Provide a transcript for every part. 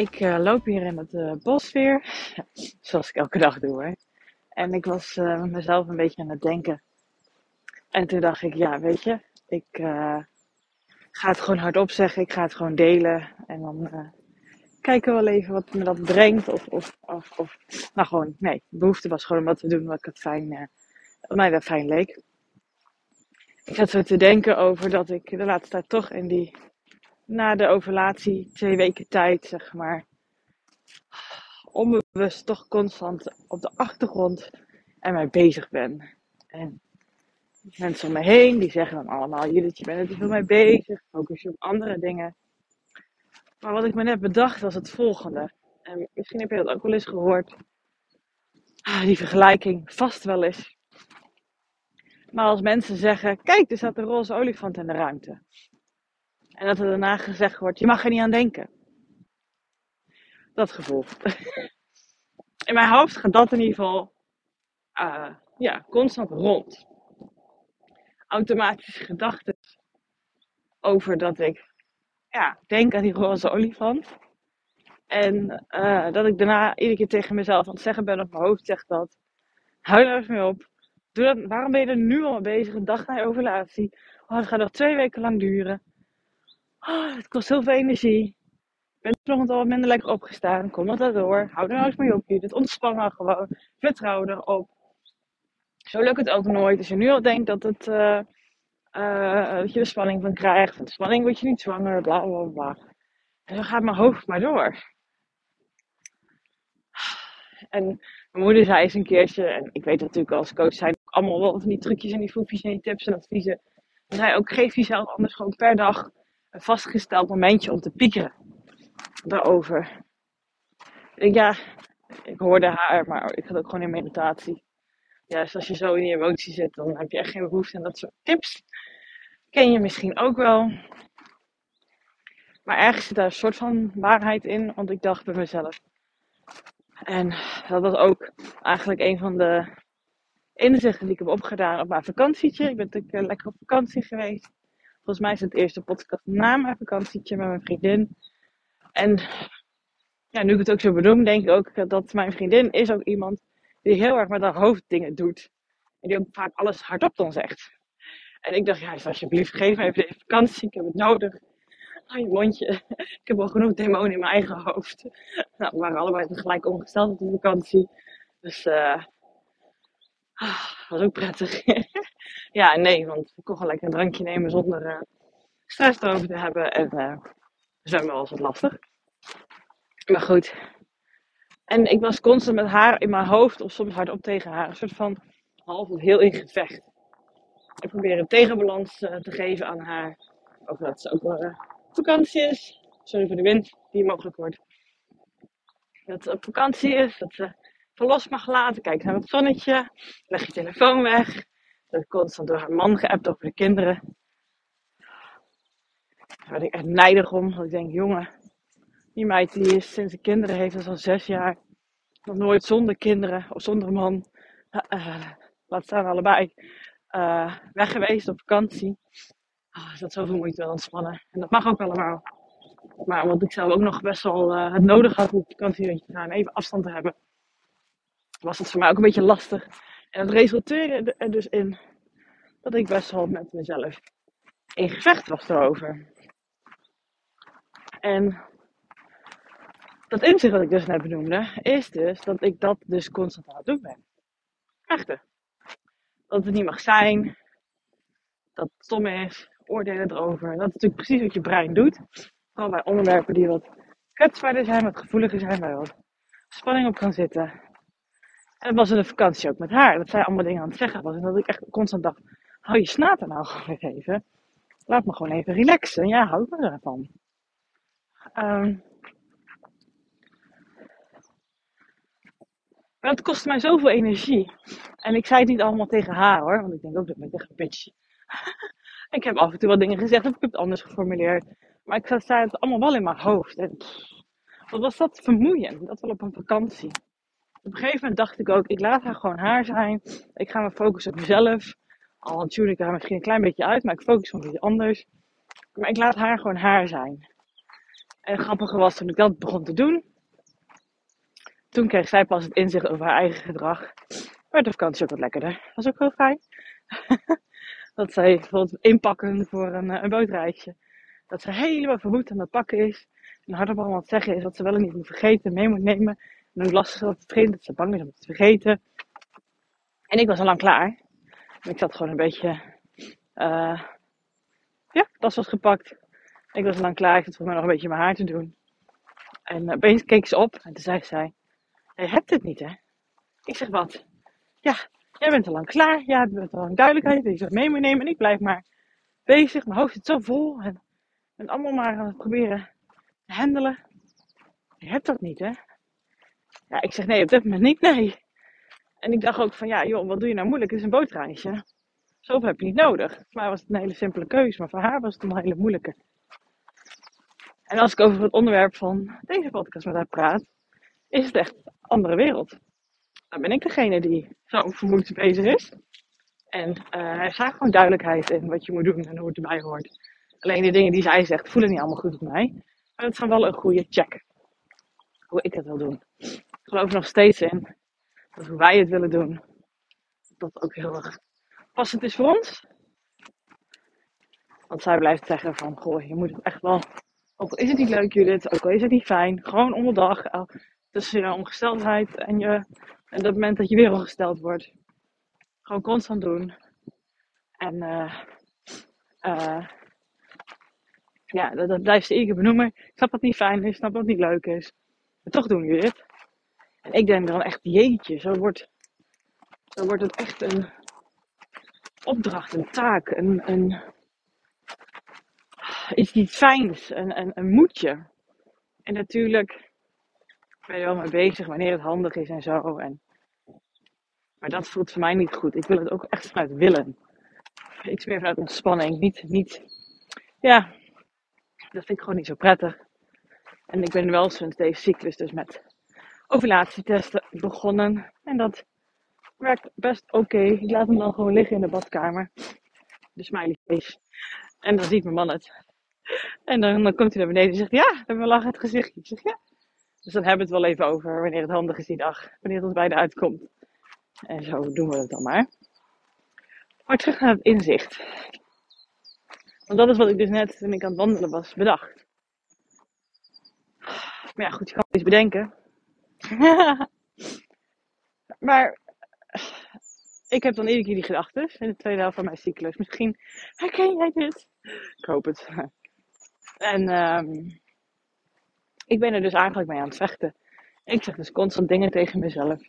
Ik uh, loop hier in het uh, bos weer, zoals ik elke dag doe. Hè. En ik was uh, met mezelf een beetje aan het denken. En toen dacht ik, ja, weet je, ik ga het gewoon hardop zeggen. Ik ga het gewoon delen. En dan kijken we wel even wat me dat brengt. Of, of, of, of, nou gewoon, nee, de behoefte was gewoon om wat te doen wat ik het fijn, wat mij wel fijn leek. Ik zat zo te denken over dat ik de laatste tijd toch in die na de ovulatie, twee weken tijd, zeg maar, onbewust toch constant op de achtergrond en mij bezig ben. En mensen om me heen, die zeggen dan allemaal, Judith, je bent er veel mee bezig, focus je op andere dingen. Maar wat ik me net bedacht was het volgende. En misschien heb je dat ook wel eens gehoord. Ah, die vergelijking vast wel eens. Maar als mensen zeggen, kijk, er staat een roze olifant in de ruimte. En dat er daarna gezegd wordt, je mag er niet aan denken. Dat gevoel. In mijn hoofd gaat dat in ieder geval uh, ja, constant rond. Automatische gedachten over dat ik ja, denk aan die roze olifant. En uh, dat ik daarna iedere keer tegen mezelf aan het zeggen ben op mijn hoofd zegt dat. Huil er eens mee op. Doe dat, waarom ben je er nu al mee bezig? Een dag na je ovulatie. Oh, het gaat nog twee weken lang duren. Oh, het kost zoveel energie. Ik ben vanochtend al wat minder lekker opgestaan. Kom dat door. Hou er nou eens mee op. Het ontspannen gewoon. Vertrouw erop. Zo lukt het ook nooit. Als je nu al denkt dat, het, uh, je er spanning van krijgt. Van spanning word je niet zwanger. Bla bla bla. En dan gaat mijn hoofd maar door. En mijn moeder zei eens een keertje, en ik weet natuurlijk als coach zijn allemaal wel van die trucjes en die foefjes en die tips en adviezen. Ze zei ook, geef jezelf anders gewoon per dag een vastgesteld momentje om te piekeren daarover. Ja, ik hoorde haar, maar ik had ook gewoon in meditatie. Juist als je zo in je emotie zit, dan heb je echt geen behoefte aan dat soort tips. Ken je misschien ook wel. Maar ergens zit daar een soort van waarheid in, want ik dacht bij mezelf. En dat was ook eigenlijk een van de inzichten die ik heb opgedaan op mijn vakantietje. Ik ben natuurlijk eh, lekker op vakantie geweest. Volgens mij is het eerste podcast na mijn vakantietje met mijn vriendin. En ja, nu ik het ook zo benoem, denk ik ook dat mijn vriendin is ook iemand die heel erg met haar hoofd dingen doet. En die ook vaak alles hardop dan zegt. En ik dacht, ja, alsjeblieft, geef me even deze vakantie. Ik heb het nodig. Hou je mondje. Ik heb al genoeg demonen in mijn eigen hoofd. Nou, we waren allebei tegelijk ongesteld op de vakantie. Dus uh, was ook prettig. ja, nee, want ik kon gewoon lekker een drankje nemen zonder uh, stress erover te hebben. En uh, zwemmen was wat lastig. Maar goed. En ik was constant met haar in mijn hoofd, of soms hardop tegen haar, een soort van half heel in gevecht. Ik probeer een tegenbalans uh, te geven aan haar. Over dat ze ook wel vakantie is. Sorry voor de wind die mogelijk wordt. Dat ze op vakantie is, dat ze los mag laten. Kijk naar het zonnetje. Leg je telefoon weg. Dat constant door haar man geappt over de kinderen. Daar werd ik echt nijdig om. Want ik denk, jongen, die meid die is sinds ze kinderen heeft, dat is al zes jaar. Nog nooit zonder kinderen of zonder man. Uh, laat staan allebei. Uh, weg geweest op vakantie. Oh, dat zoveel moeite wel ontspannen. En dat mag ook allemaal. Maar omdat ik zelf ook nog best wel het nodig had om op vakantie te gaan, even afstand te hebben was het voor mij ook een beetje lastig. En het resulteerde er dus in dat ik best wel met mezelf in gevecht was erover. En dat inzicht wat ik dus net benoemde, is dus dat ik dat dus constant aan het doen ben. Echte. Dat het niet mag zijn. Dat het stom is. Oordelen erover. dat is natuurlijk precies wat je brein doet. Vooral bij onderwerpen die wat kwetsbaarder zijn, wat gevoeliger zijn, waar wat spanning op kan zitten. En het was in de vakantie ook met haar. Dat zij allemaal dingen aan het zeggen was. En dat ik echt constant dacht, hou je snaten nou gewoon even. Laat me gewoon even relaxen. Ja, hou ik me ervan. Um, maar het kostte mij zoveel energie. En ik zei het niet allemaal tegen haar hoor. Want ik denk ook dat ik een bitch. ik heb af en toe wat dingen gezegd of ik heb het anders geformuleerd. Maar ik zei het allemaal wel in mijn hoofd. En wat was dat vermoeiend. Dat wel op een vakantie op een gegeven moment dacht ik ook, ik laat haar gewoon haar zijn. Ik ga me focussen op mezelf. Al tune ik haar misschien een klein beetje uit, maar ik focus op iets anders. Maar ik laat haar gewoon haar zijn. En grappige was toen ik dat begon te doen. Toen kreeg zij pas het inzicht over haar eigen gedrag. Maar de vakantie ook wat lekkerder. Dat was ook heel fijn. dat zij bijvoorbeeld inpakken voor een, eh, een bootreisje. Dat ze helemaal verwoed aan het pakken is. En hardop allemaal het zeggen is wat ze wel niet moet vergeten, mee moet nemen. En hoe lastig dat het vindt, dat ze bang is om het te vergeten. En ik was al lang klaar. Ik zat gewoon een beetje, uh, ja, tas was gepakt. Ik was al lang klaar, ik zat voor mij nog een beetje mijn haar te doen. En uh, opeens keek ze op en toen zei zij, je hebt het niet hè? Ik zeg wat? Ja, jij bent al lang klaar, jij hebt al lang duidelijkheid, je zegt mee moet nemen en ik blijf maar bezig. Mijn hoofd zit zo vol en ben allemaal maar aan het proberen te handelen. Je hebt dat niet hè? Ja, ik zeg nee, op dit moment niet, nee. En ik dacht ook van, ja joh, wat doe je nou moeilijk? Het is een bootreisje. Zoveel heb je niet nodig. Voor mij was het een hele simpele keuze, maar voor haar was het een hele moeilijke. En als ik over het onderwerp van deze podcast met haar praat, is het echt een andere wereld. Dan ben ik degene die zo vermoed bezig is. En uh, heeft gewoon duidelijkheid in wat je moet doen en hoe het erbij hoort. Alleen de dingen die zij zegt voelen niet allemaal goed op mij. Maar het is wel een goede check. Hoe ik het wil doen. Geloof nog steeds in dat hoe wij het willen doen, dat ook heel erg passend is voor ons. Want zij blijft zeggen van, goh, je moet het echt wel, ook al is het niet leuk Judith, ook al is het niet fijn, gewoon onderdag, tussen je ongesteldheid en, je, en dat moment dat je weer ongesteld wordt. Gewoon constant doen. En uh, ja, dat, blijft ze keer benoemen. Ik snap dat het niet fijn is, ik snap dat het niet leuk is. Maar toch doen jullie het. En ik denk dan echt, jeetje, zo wordt, zo wordt het echt een opdracht, een taak, een, een iets niet fijns, een, een, een moedje. En natuurlijk ben je wel mee bezig wanneer het handig is en zo. En, maar dat voelt voor mij niet goed. Ik wil het ook echt vanuit willen. Iets meer vanuit ontspanning. Niet, niet, ja, dat vind ik gewoon niet zo prettig. En ik ben wel sinds deze cyclus dus met ovulatietesten begonnen. En dat werkt best oké. Ik laat hem dan gewoon liggen in de badkamer. De smiley face. En dan ziet mijn man het. En dan, dan komt hij naar beneden en zegt, ja, dan lachen het gezichtje. Ik zeg, ja. Dus dan hebben we het wel even over wanneer het handig is die dag. Wanneer het ons beide uitkomt. En zo doen we het dan maar. Maar terug naar het inzicht. Want dat is wat ik dus net toen ik aan het wandelen was bedacht. Maar ja, goed, je kan iets bedenken. maar ik heb dan iedere keer die gedachten in de tweede helft van mijn cyclus. Misschien herken jij dit? Ik hoop het. En um, ik ben er dus eigenlijk mee aan het vechten. Ik zeg dus constant dingen tegen mezelf.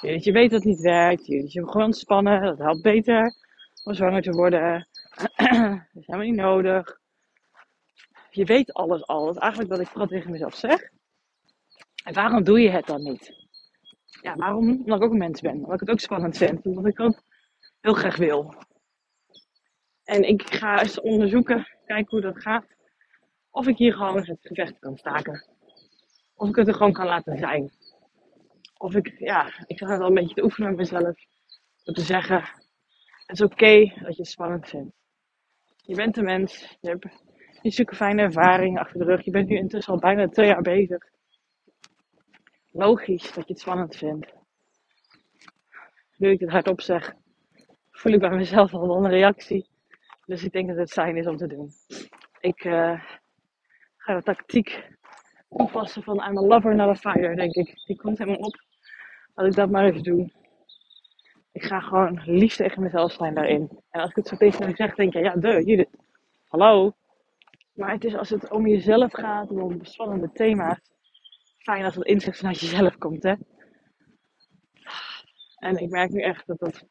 Je weet dat het niet werkt. Je moet ontspannen. Dat helpt beter om zwanger te worden. dat is helemaal niet nodig. Je weet alles al. Dat is eigenlijk wat ik vooral tegen mezelf zeg. En waarom doe je het dan niet? Ja, waarom? Omdat ik ook een mens ben. Omdat ik het ook spannend vind. Omdat ik ook heel graag wil. En ik ga eens onderzoeken, kijken hoe dat gaat. Of ik hier gewoon het gevecht kan staken. Of ik het er gewoon kan laten zijn. Of ik, ja, ik ga het wel een beetje te oefenen met mezelf. Door te zeggen, het is oké dat je het spannend vindt. Je bent een mens. Je hebt je zulke fijne ervaring achter de rug. Je bent nu intussen al bijna twee jaar bezig logisch dat je het spannend vindt. Nu ik het hardop zeg, voel ik bij mezelf al wel een reactie. Dus ik denk dat het fijn is om te doen. Ik uh, ga de tactiek toepassen van I'm a lover, not a fighter, denk ik. Die komt helemaal op. Laat ik dat maar even doen. Ik ga gewoon lief tegen mezelf zijn daarin. En als ik het zo tegen me zeg, denk je, ja, de, Judith, hallo. Maar het is als het om jezelf gaat, om spannende thema's, fijn als het inzicht vanuit jezelf komt, hè. En ik merk nu echt dat dat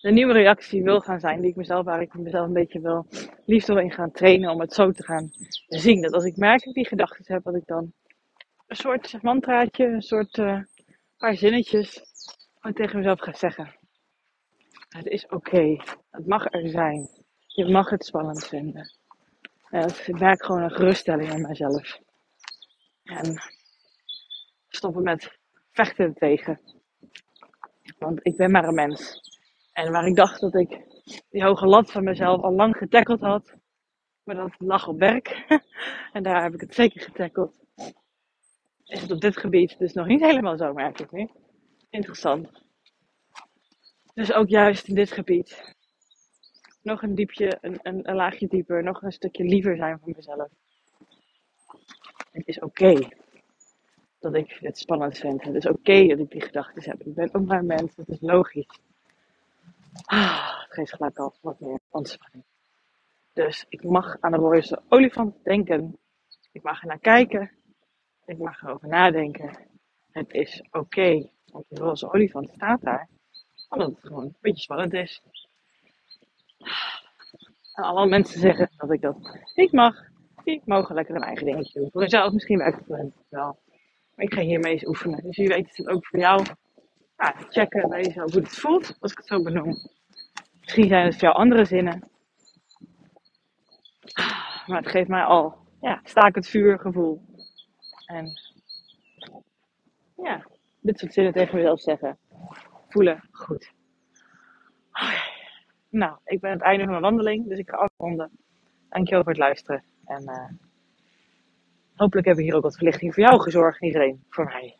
de nieuwe reactie wil gaan zijn, die ik mezelf, waar ik mezelf een beetje wil liefde wil in gaan trainen om het zo te gaan zien. Dat als ik merk dat ik die gedachten heb, dat ik dan een soort mantraatje, een soort uh, paar zinnetjes tegen mezelf ga zeggen. Het is oké, het mag er zijn. Je mag het spannend vinden. Ik merk gewoon een geruststelling in mezelf. En stoppen met vechten tegen. Want ik ben maar een mens. En waar ik dacht dat ik die hoge lat van mezelf al lang getackeld had, Maar dat lag op werk. en daar heb ik het zeker getackeld. Is het op dit gebied dus nog niet helemaal zo, merk ik nu. Interessant. Dus ook juist in dit gebied. Nog een diepje, een, een, een laagje dieper, nog een stukje liever zijn voor mezelf. Het is oké dat ik het spannend vind. Het is oké dat ik die gedachten heb. Ik ben ook maar mens, dat is logisch. Ah, het geeft gelijk al wat meer ontspanning. Dus ik mag aan de roze olifant denken. Ik mag er naar kijken. Ik mag erover nadenken. Het is oké, want die roze olifant staat daar. Omdat het gewoon een beetje spannend is. En alle mensen zeggen dat ik dat niet mag. Die mogen lekker een eigen dingetje doen. Voor jezelf misschien werkt het wel. Maar ik ga hiermee eens oefenen. Dus wie weet is het ook voor jou. Ja, checken jezelf hoe het voelt, als ik het zo benoem. Misschien zijn het voor andere zinnen. Maar het geeft mij al, ja, staak het vuur gevoel. En ja, dit soort zinnen tegen mezelf zeggen. Voelen goed. Nou, ik ben aan het einde van mijn wandeling, dus ik ga afronden. Dankjewel voor het luisteren. En uh, hopelijk heb ik hier ook wat verlichting voor jou gezorgd, iedereen, voor mij.